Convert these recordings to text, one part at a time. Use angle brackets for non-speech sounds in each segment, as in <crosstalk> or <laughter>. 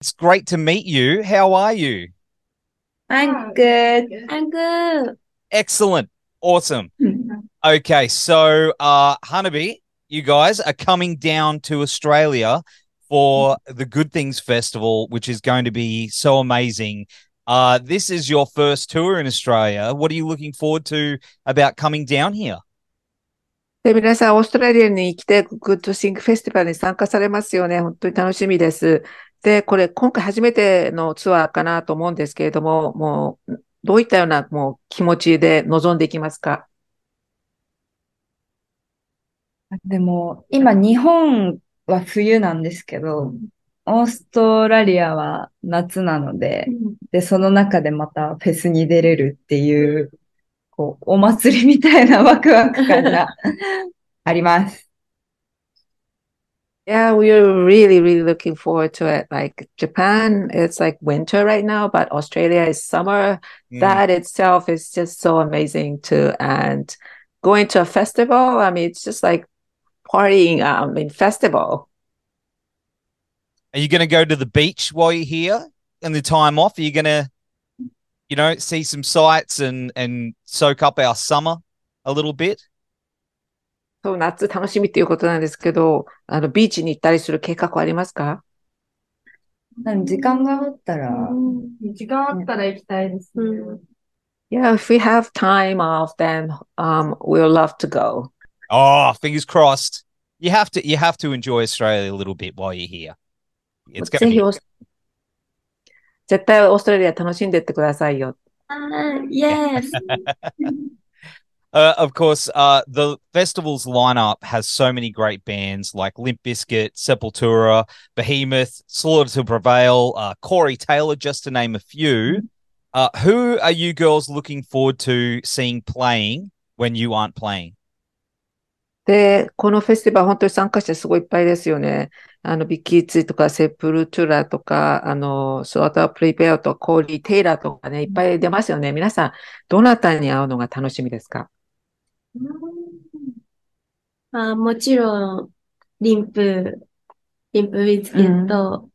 It's great to meet you. How are you? I'm good. I'm good. Excellent. Awesome. Okay, so uh Hanabi, you guys are coming down to Australia for the Good Things Festival, which is going to be so amazing. Uh this is your first tour in Australia. What are you looking forward to about coming down here? で、皆さん、オーストラリアに来て、グッドシングフェスティバルに参加されますよね。本当に楽しみです。で、これ、今回初めてのツアーかなと思うんですけれども、もう、どういったようなもう気持ちで臨んでいきますか？でも、今、日本は冬なんですけど、オーストラリアは夏なので、で、その中でまたフェスに出れるっていう、こう、お祭りみたいなワクワク感が<laughs> あります。Yeah, we're really, really looking forward to it. Like Japan, it's like winter right now, but Australia is summer. Mm. That itself is just so amazing too. And going to a festival, I mean, it's just like partying um in festival. Are you going to go to the beach while you're here and the time off? Are you going to, you know, see some sights and and soak up our summer a little bit? そう、夏楽しみっていうことなんですけど、あの、ビーチに行ったりする計画ありますか時間があったら、時間あったら行きたいですね。Yeah, if we have time off, then um, we'll love to go. Oh, fingers crossed. You have to you have to enjoy Australia a little bit while you're here. It's going to be... 絶対オーストラリア楽しんでってくださいよ。Uh, yes. <laughs> <laughs> Uh, of course, uh, the festival's lineup has so many great bands like Limp Bizkit, Sepultura, Behemoth, Slaughter to Prevail, uh, Corey Taylor, just to name a few. Uh, who are you girls looking forward to seeing playing when you aren't playing? で、このフェスティバル本当に参加者すごいいっぱいですよね。あの、ビッキーツとか、セプルトゥラとか、あの、ソータープリペアとコーリー・テイラーとかね、いっぱい出ますよね。皆さん、どなたに会うのが楽しみですか？あもちろん、リンプ、リンプビスケット、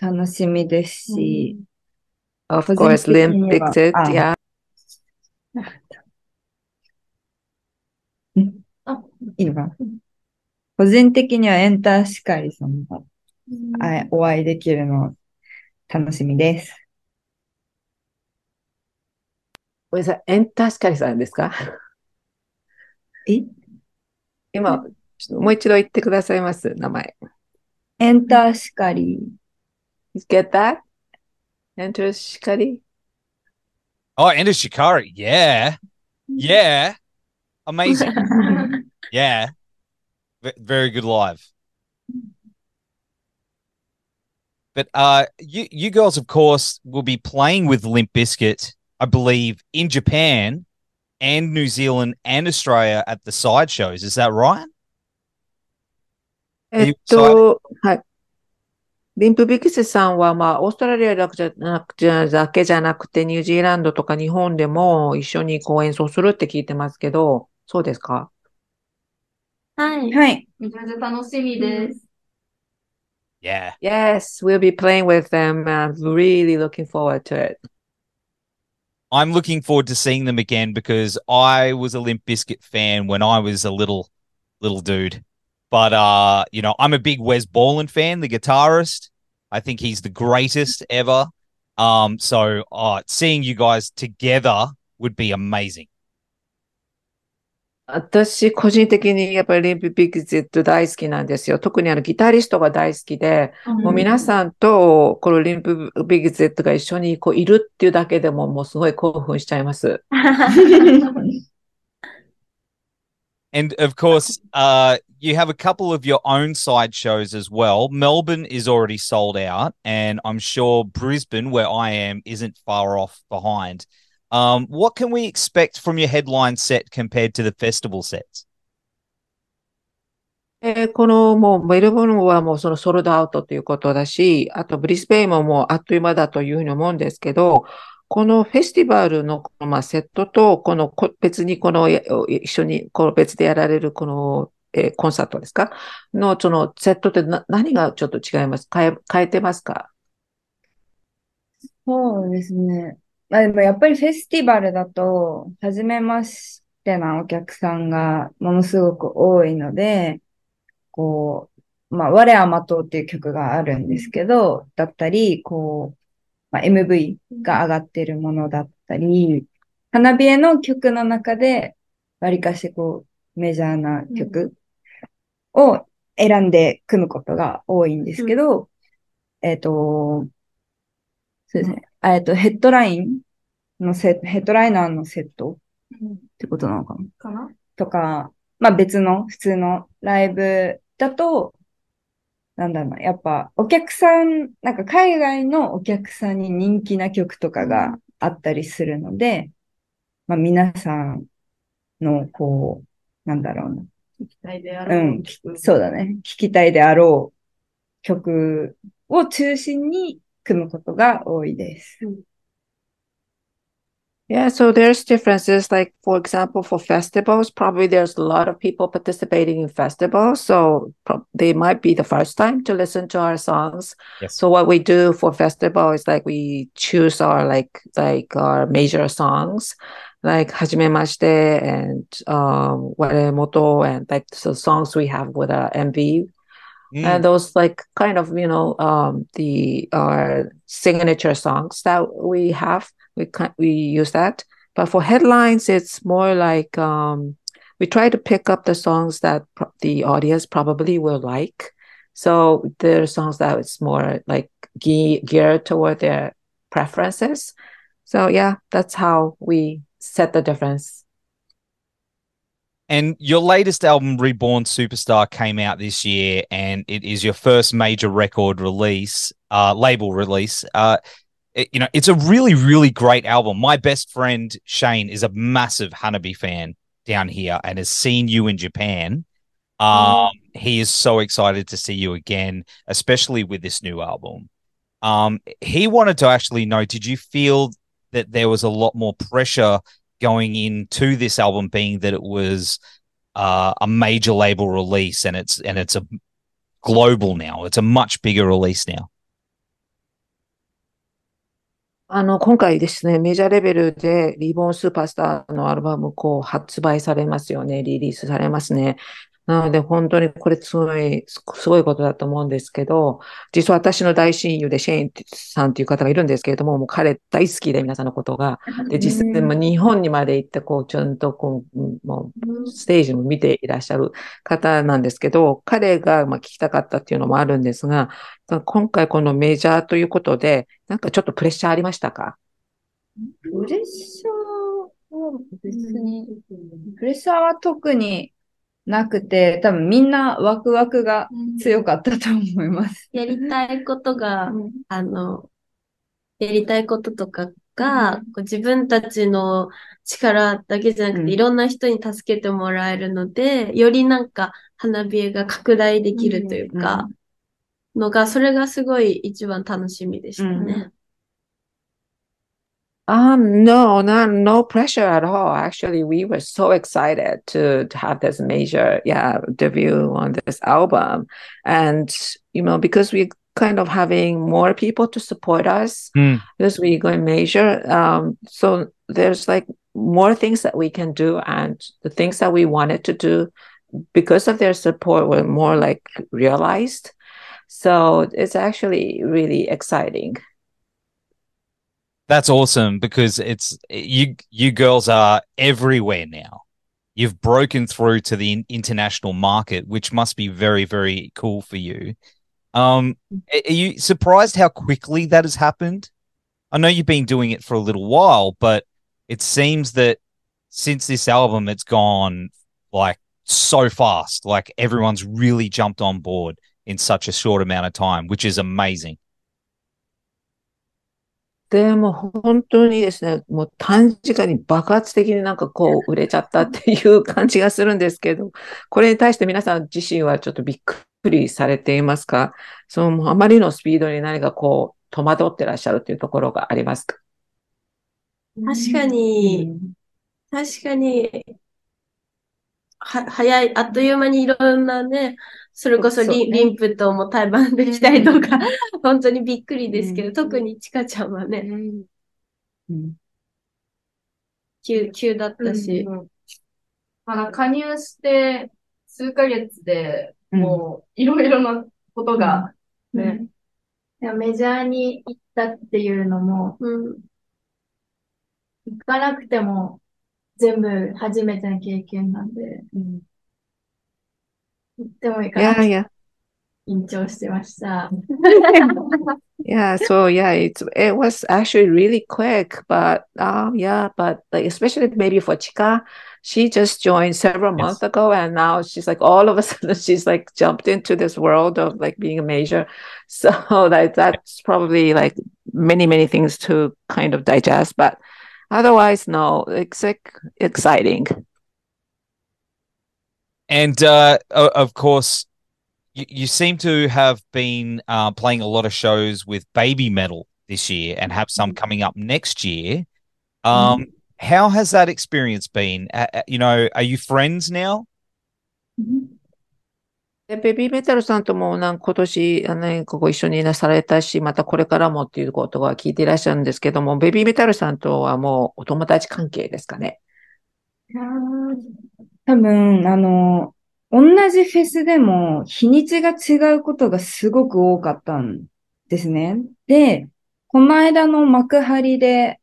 楽しみですし、Of course, Limp Bizkit, yeah. あ、いいのかな個人的にはエンターシカリさんが、お会いできるの楽しみです。ごめんなさい、エンターシカリさんですか？え？今、もう一度言ってくださいます、名前。エンターシカリ。Get that? Enter Shikari? Oh, Enter Shikari. Yeah. Yeah. Amazing. <laughs> yeah. V- very good live. But uh, you you girls, of course, will be playing with Limp Bizkit, I believe, in Japan and New Zealand and Australia at the side shows. Is that right? えっと、はい。リンプビクスさんは、まあ、オーストラリアだけじゃなくて、だけじゃなくて、ニュージーランドとか日本でも一緒にこう演奏するって聞いてますけど、そうですか yeah Yes, we'll be playing with them. I'm really looking forward to it. I'm looking forward to seeing them again because I was a Limp Bizkit fan when I was a little little dude. But uh, you know, I'm a big Wes Borland fan, the guitarist. I think he's the greatest ever. Um, so uh seeing you guys together would be amazing. 私、個人的にやっぱりリンプビグゼット大好きなんですよ。特にあのギタリストが大好きで、うん、もう皆さんとこのリンプビグゼットが一緒にこういるっていうだけでももうすごい興奮しちゃいます。And of course, uh, you have a couple of your own side shows as well. Melbourne is already sold out, and I'm sure Brisbane, where I am, isn't far off behind. Um, what can we expect from your headline set compared to the festival sets? えー、このもうメルボルンはもうそのソルドアウトということだし、あとブリスベイももうあっという間だというふうに思うんですけど、このフェスティバルのこのまあセットと、このこ別にこのや一緒にこの別でやられるこの、えーコンサートですか？のそのセットってな何がちょっと違います？変え変えてますか？そうですね。まあでもやっぱりフェスティバルだと、初めましてなお客さんがものすごく多いので、こう、まあ、我は待とうっていう曲があるんですけど、だったり、こう、まあ、MV が上がってるものだったり、花火への曲の中で、わりかしこう、メジャーな曲を選んで組むことが多いんですけど、えっと、そうですね。えっと、ヘッドラインのセヘッドライナーのセットってことなのかな？かな？とか、まあ別の普通のライブだと、なんだろうな、やっぱお客さん、なんか海外のお客さんに人気な曲とかがあったりするので、まあ皆さんのこう、なんだろうな。聞きたいであろう。ん、きそうだね。聞きたいであろう曲を中心に組むことが多いです。 Yeah, so there's differences. Like, for example, for festivals, probably there's a lot of people participating in festivals. So pro- they might be the first time to listen to our songs. Yes. So what we do for festival is like we choose our like like our major songs, like Hajimemashite and um Waremoto and like the songs we have with our MV Mm. and those like kind of you know um the our signature songs that we have we we use that. But for headlines it's more like um we try to pick up the songs that pro- the audience probably will like. So there are songs that it's more like ge- geared toward their preferences. So yeah that's how we set the difference And your latest album, Reborn Superstar, came out this year, and it is your first major record release, uh, label release. Uh, it- you know, it's a really, really great album. My best friend Shane is a massive Hanabi fan down here and has seen you in Japan. Um, he is so excited to see you again, especially with this new album. Um, he wanted to actually know: Did you feel that there was a lot more pressure going into this album being that it was uh, a major label release and it's and it's a global now. It's a much bigger release now. あの、今回ですね、メジャーレベルでリボンスーパースターのアルバムこう発売されますよね。リリースされますね。 なので本当にこれすごい、すすごいことだと思うんですけど、実は私の大親友でシェーンさんという方がいるんですけれども、もう彼大好きで皆さんのことが。<laughs> で、実際もう日本にまで行ってこう、ちゃんとこう、うんもうステージも見ていらっしゃる方なんですけど、彼がまあ聞きたかったっていうのもあるんですが、今回このメジャーということで、なんかちょっとプレッシャーありましたか？プレッシャーは別に、プレッシャーは特になくて、多分みんなワクワクが強かったと思います。やりたいことが、あの、やりたいこととかが、こう自分たちの力だけじゃなくうん。て、いろんな人に助けてもらえるので、よりなんか花火絵が拡大できるというか、のが、それがすごい一番楽しみでしたね。Um, no, not no pressure at all. Actually, we were so excited to, to have this major, yeah, debut on this album. And, you know, because we kind of having more people to support us Mm. we going major. Um, so there's like more things that we can do and the things that we wanted to do because of their support were more like realized. So it's actually really exciting. That's awesome because it's you you girls are everywhere now. You've broken through to the international market, which must be very very cool for you. Um are you surprised how quickly that has happened? I know you've been doing it for a little while, but it seems that since this album it's gone like so fast. Like everyone's really jumped on board in such a short amount of time, which is amazing. でも本当にですね、もう短時間に爆発的になんかこう売れちゃったっていう感じがするんですけど、これに対して皆さん自身はちょっとびっくりされていますか？そのあまりのスピードに何かこう戸惑ってらっしゃるっていうところがありますか？確かに、確かに、は、早い、あっという間にいろんなね、それこそそうね。リンリンプとも対バンできたりとか、<laughs> 本当にびっくりですけど、特にちかちゃんはね、うん。急、急だったし、まだ加入して数ヶ月でうん。もういろいろなことが、ね。いやメジャーに行ったっていうのも、うん、行かなくても全部初めての経験なんで、行ってもいいかな Yeah, yeah. 緊張してました。 <laughs> Yeah, so yeah, it's it was actually really quick, but um yeah, but like especially maybe for Chika, she just joined several Yes. months ago and now she's like all of a sudden <laughs> she's like jumped into this world of like being a major. <laughs> So like that's probably like many, many things to kind of digest, but otherwise no, it's like exciting. And uh, of course, you, you, seem to have been uh, playing a lot of shows with Babymetal this year and have some mm-hmm. coming up next year. Mm-hmm. Um, mm. How has that experience been? Uh, you know, are you friends now? Mm-hmm. ベビーメタルさんともなんか今年、あの、ここ一緒になされたし、またこれからもっていうことは聞いていらっしゃるんですけども、ベビーメタルさんとはもうお友達関係ですかね。多分、あの、同じフェスでも日にちが違うことがすごく多かったんですね。で、この間の幕張で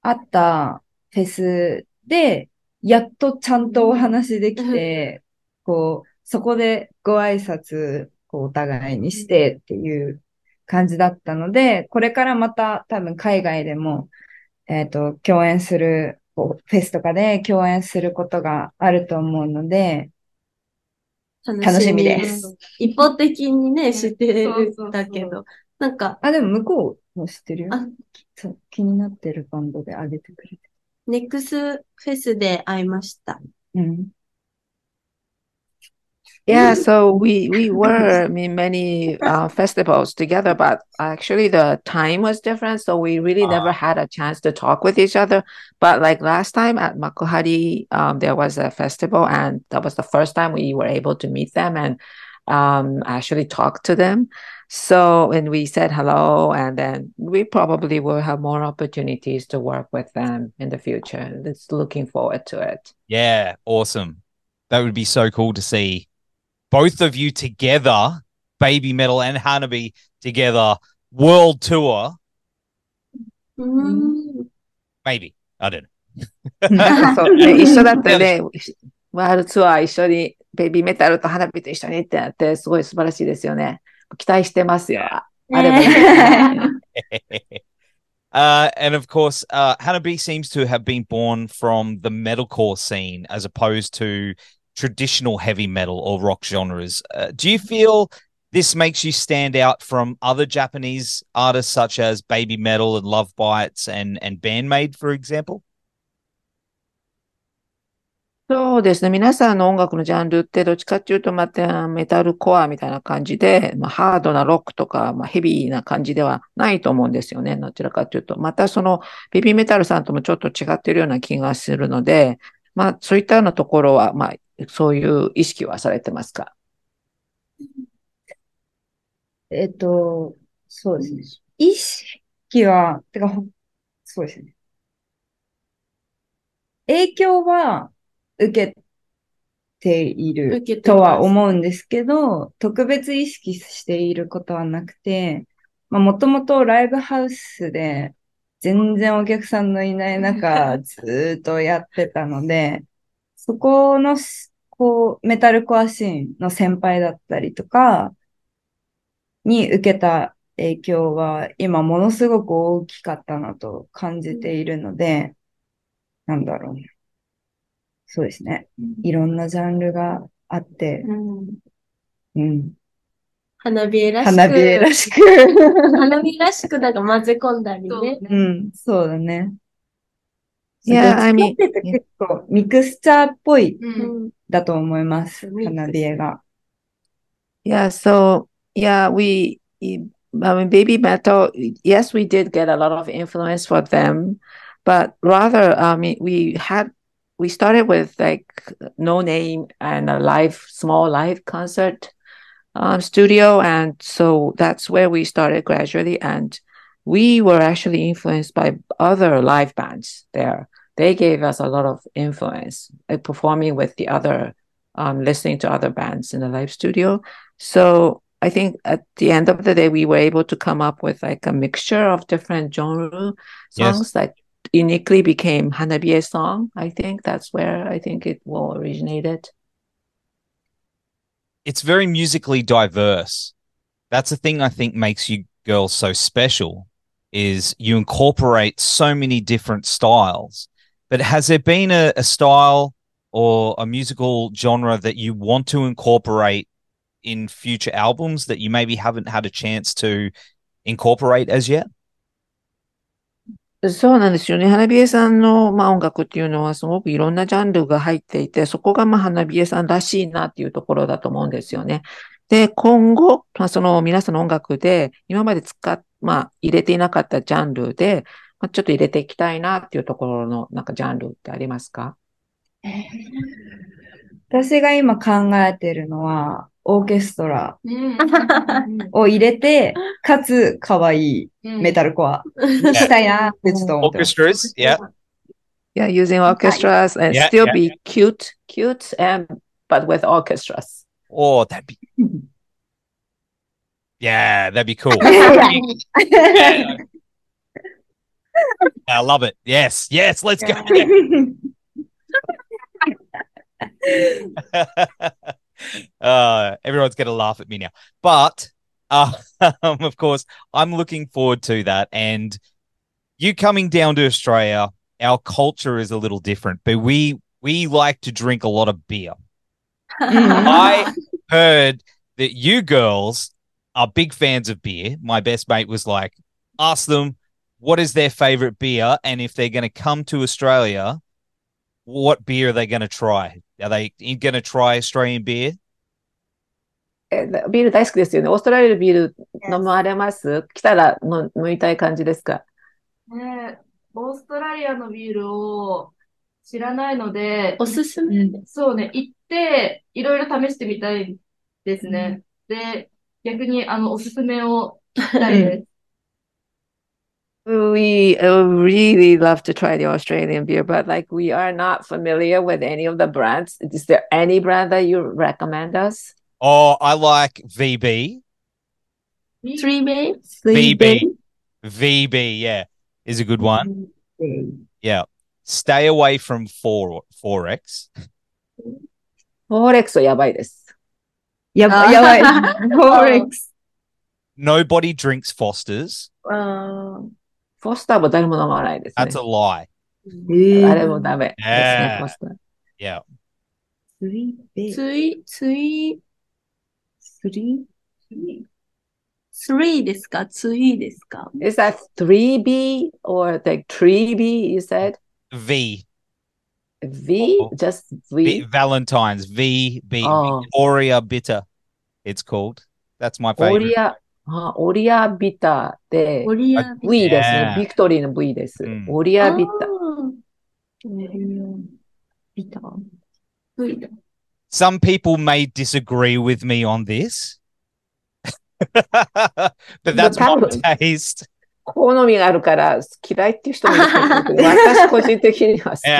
あったフェスで、やっとちゃんとお話できて、こう、そこでご挨拶、こう、お互いにしてっていう感じだったので、これからまた多分海外でも、えっと、共演する、こうフェスとかで共演することがあると思うので、楽しみです。一方的にね、知ってるそうそうだけど、なんか、あ、でも向こうも知ってるよあ。そう、気になってるバンドであげてくれて。ネックスフェスで会いました。うん。Yeah, so we we were in <laughs> many uh, festivals together, but actually the time was different, so we really never Ah. had a chance to talk with each other. But like last time at Makuhari, um, there was a festival, and that was the first time we were able to meet them and um, actually talk to them. So, and we said hello, and then we probably will have more opportunities to work with them in the future. It's looking forward to it. Yeah, awesome. That would be so cool to see both of you together, Babymetal and Hanabi together, world tour. Mm. Maybe. I don't <laughs> know. そうね、一緒だったよね。ワールドツアー一緒に、ベビーメタルと花火と一緒にってなって、すごい素晴らしいですよね。期待してますよ。あれば、ね。Uh, <laughs> <laughs> and of course, uh, Hanabi seems to have been born from the metalcore scene as opposed to traditional heavy metal or rock genres. Uh, do you feel this makes you stand out from other Japanese artists such as Babymetal and Lovebites and and Band-Maid, for example? そうですね。皆さんの音楽のジャンルってどっちかっていうと、またメタルコアみたいな感じで、まあ、ハードなロックとか、まあ、ヘビーな感じではないと思うんですよね。どちらかっていうと。またそのベビーメタルさんともちょっと違ってるような気がするので、まあそういったようなところは、まあそういう意識はされてますか？えっと、そうですね。意識は、てか、ほそうですね。影響は受けているとは思うんですけど、特別意識していることはなくて、まあ、もともとライブハウスで全然お客さんのいない中、<laughs> ずーっとやってたので、そこのす、こう、メタルコアシーンの先輩だったりとか、に受けた影響は今ものすごく大きかったなと感じているので、なんだろう。そうですね。いろんなジャンルがあって、うんうん。花火らしく。花火らしく。<laughs> 花火らしくなんか混ぜ込んだりね。うん、そうだね。いや、あの、結構ミクスチャーっぽい、だと思います、カナディエが。Yeah, so, yeah, we, I mean, Babymetal, yes, we did get a lot of influence from them, but rather, I mean, we had, we started with like no name and a live, small live concert um, studio. And so that's where we started gradually. And we were actually influenced by other live bands there. They gave us a lot of influence, like performing with the other, um, listening to other bands in the live studio. So I think at the end of the day, we were able to come up with like a mixture of different genre Yes. songs that uniquely became Hanabie song. I think that's where I think it will originated. it's very musically diverse. That's the thing I think makes you girls so special is you incorporate so many different styles. But has there been a, a style or a musical genre that you want to incorporate in future albums that you maybe haven't had a chance to incorporate as yet? そうなんですよね。花火絵さんの、まあ、音楽っていうのはすごくいろんなジャンルが入っていて、そこがまあ花火絵さんらしいなっていうところだと思うんですよね。で、今後、まあ、その皆さんの音楽で今まで使っ、まあ、入れていなかったジャンルで、 まあ、ちょっと入れていきたいなっていうところのなんかジャンルってありますか私が今考えてるのは、オーケストラうんを入れて、かつ可愛いメタルコアにしたいなってちょっと思ってます。Orchestras, yeah. Yeah, using orchestras and Yeah, still be cute, cute and but with orchestras. Oh, that'd be Yeah, that'd be cool. Yeah. Yeah. I love it. Yes, yes, let's go. <laughs> uh, everyone's going to laugh at me now. But uh, um, <laughs> of course, I'm looking forward to that. And you coming down to Australia, our culture is a little different, but we we like to drink a lot of beer. I heard that you girls are big fans of beer. My best mate was like, ask them what is their favorite beer, and if they're going to come to Australia, what beer are they going to try? Are they going to try Australian beer? えビール大好きですよね。オーストラリアのビール飲まれます来たらの飲みたい感じですかねえオーストラリアのビールを知らないので、おすすめ。そうね、行って、いろいろ試してみたいですね。で、逆に、あの、おすすめを聞きたいです。 <laughs> We uh, really love to try the Australian beer, but like we are not familiar with any of the brands. Is there any brand that you recommend us? Oh, I like VB. Three B. VB. VB, yeah, is a good one. Yeah. Stay away from four, XXXX. XXXX はやばいです。やば,やばい。XXXX. Ah. <laughs> Nobody drinks Foster's. Uh... ーフォスターも誰も飲まないですね That's。a lie. あれもダメですね、 Yeah. フォスター。 Yeah. スリーベツイ、ツイ、スリスリーですかツイですか Is that 3B or like 3B you said? V. V? Oh. Just V. V? Valentine's. VB. Oh. Victoria Bitter. It's called. That's my オ favorite. リア、 あ、オリアビタで、オリアビタ。V ですね。ビクトリーの V です。うんオリアビタ。ビタ。V だ。Some people may disagree with me on this, <laughs> but that's my taste.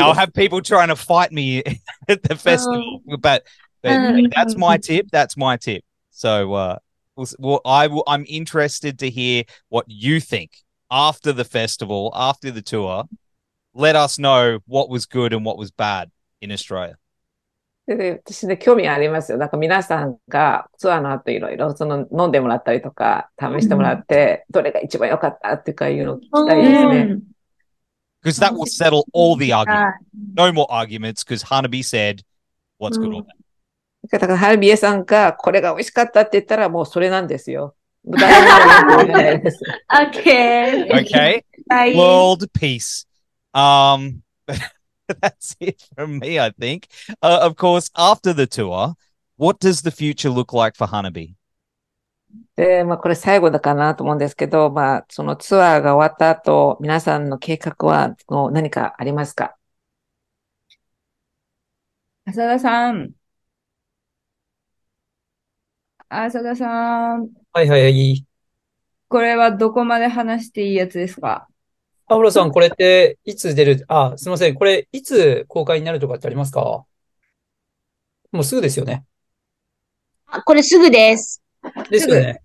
I'll have people trying to fight me <laughs> at the festival, oh. but, but oh, that's my tip. That's my tip. So uh, we'll, well, I will, I'm interested to hear what you think after the festival, after the tour. Let us know what was good and what was bad in Australia. でね私ね、興味ありますよ。なんか皆さんがツアーの後いろいろその飲んでもらったりとか、試してもらって、どれが一番良かったっていうかいうのを聞きたいですね。 Because that will settle all the arguments. <laughs> No more arguments because Hanabi said what's good or bad. だから、ハルビエさんがこれが美味しかったって言ったらもうそれなんですよ。<laughs> Okay. はい。World peace. Um, <laughs> that's it from me, I think. Uh, of course, after the tour, what does the future look like for Hanabi? で、まあ、これ最後だかなと思うんですけど、まあ、そのツアーが終わった後、皆さんの計画は何かありますか？浅田さん。浅田さん。はいはいはい。これはどこまで話していいやつですか？パブロさん、これっていつ出る、あ、すみません。これいつ公開になるとかってありますか？もうすぐですよね。あこれすぐです。ですよね。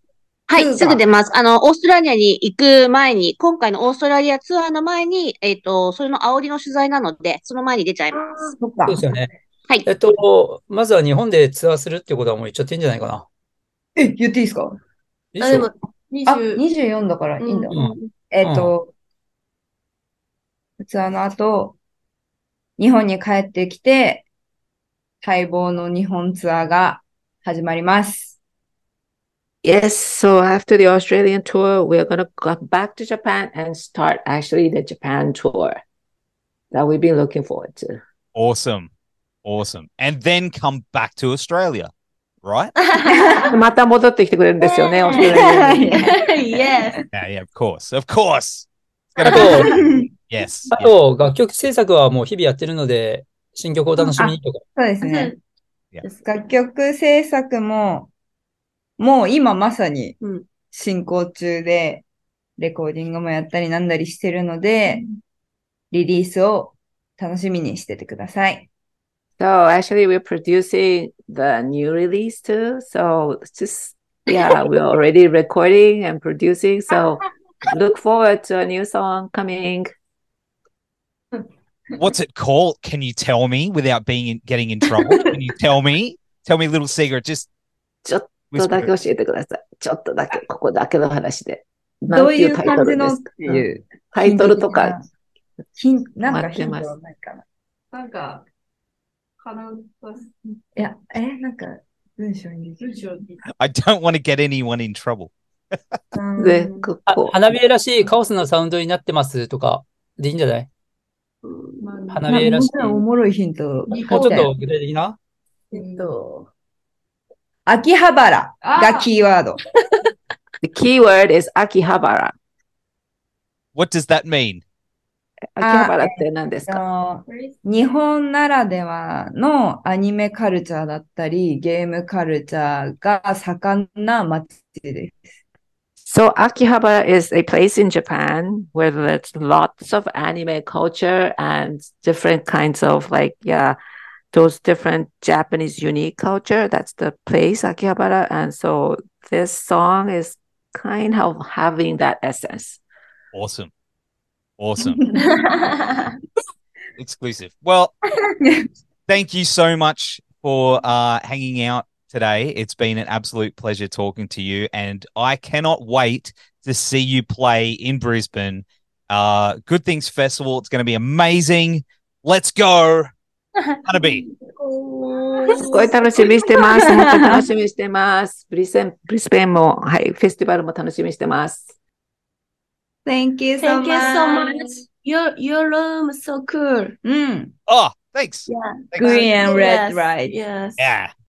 はい、すぐかすぐ出ます。あの、オーストラリアに行く前に、今回のオーストラリアツアーの前に、えっと、それの煽りの取材なので、その前に出ちゃいます。そっかそうですよね。はいえっと、まずは日本でツアーするってことはもう言っちゃっていいんじゃないかな。え、言っていいですかあ、でも、あ、20、24だからいいんだ。うんえっと、ツアーの後、日本に帰ってきて、待望の日本ツアーが始まります。Yes, so after the Australian tour, we're going to go back to Japan and start actually the Japan tour that we've been looking forward to. Awesome. Awesome. And then come back to Australia, right? <laughs> <laughs> また戻ってきてくれるんですよね、オーストラリアに。yes. Yeah, yeah, of course. Of course. あと、Yes. あと、楽曲制作はもう日々やってるので、新曲をお楽しみにとか。<laughs> そうですね。や楽曲制作も、もう今まさにうん進行中で、レコーディングもやったりなんだりしてるので、リリースを楽しみにしててください。So actually, we're producing the new release too. So it's just, yeah, we're already recording and producing. So look forward to a new song coming. What's it called? Can you tell me without being in, getting in trouble? Can you tell me? Tell me a little secret. Just ちょっと whisper だけ it. 教えてください。ちょっとだけ、ここだけの話で。どなんていういううタイトルで感じのっすかていう。タイトルとか、ヒンなんか待ってますヒントはないかな。なんか、 かな、いや、え、なんか文章にできる？文章に。I don't want to get anyone in trouble. <laughs> で、ここ、花火らしいカオスなサウンドになってますとかでいいんじゃない？まあ花火らしいおもろいヒント。もうちょっと具体的な？えっと、秋葉原がキーワード。<laughs> the keyword is 秋葉原。What does that mean? 秋葉原って何ですあかの日本ならではのアニメカルチャーだったり、ゲームカルチャーが盛んな街です。 So Akihabara is a place in Japan where there's lots of anime culture and different kinds of like, yeah, those different Japanese unique culture. That's the place, Akihabara. And so this song is kind of having that essence. Awesome. Awesome. <laughs> Exclusive. Well, <laughs> thank you so much for uh, hanging out today. It's been an absolute pleasure talking to you, and I cannot wait to see you play in Brisbane. Uh, Good Things Festival. It's going to be amazing. Let's go. Hanabi. <laughs> すごい楽しみにしてます。本当に楽しみにしてます。ブリスベン、ブリスベンも、はい、フェスティバルも楽しみにしてます。 Thank you so Thank you so much. much. Your, your room um, is so cool. うん。Oh, thanks. Yeah. Thanks. Green and red, Yes, right? Yes. Yeah.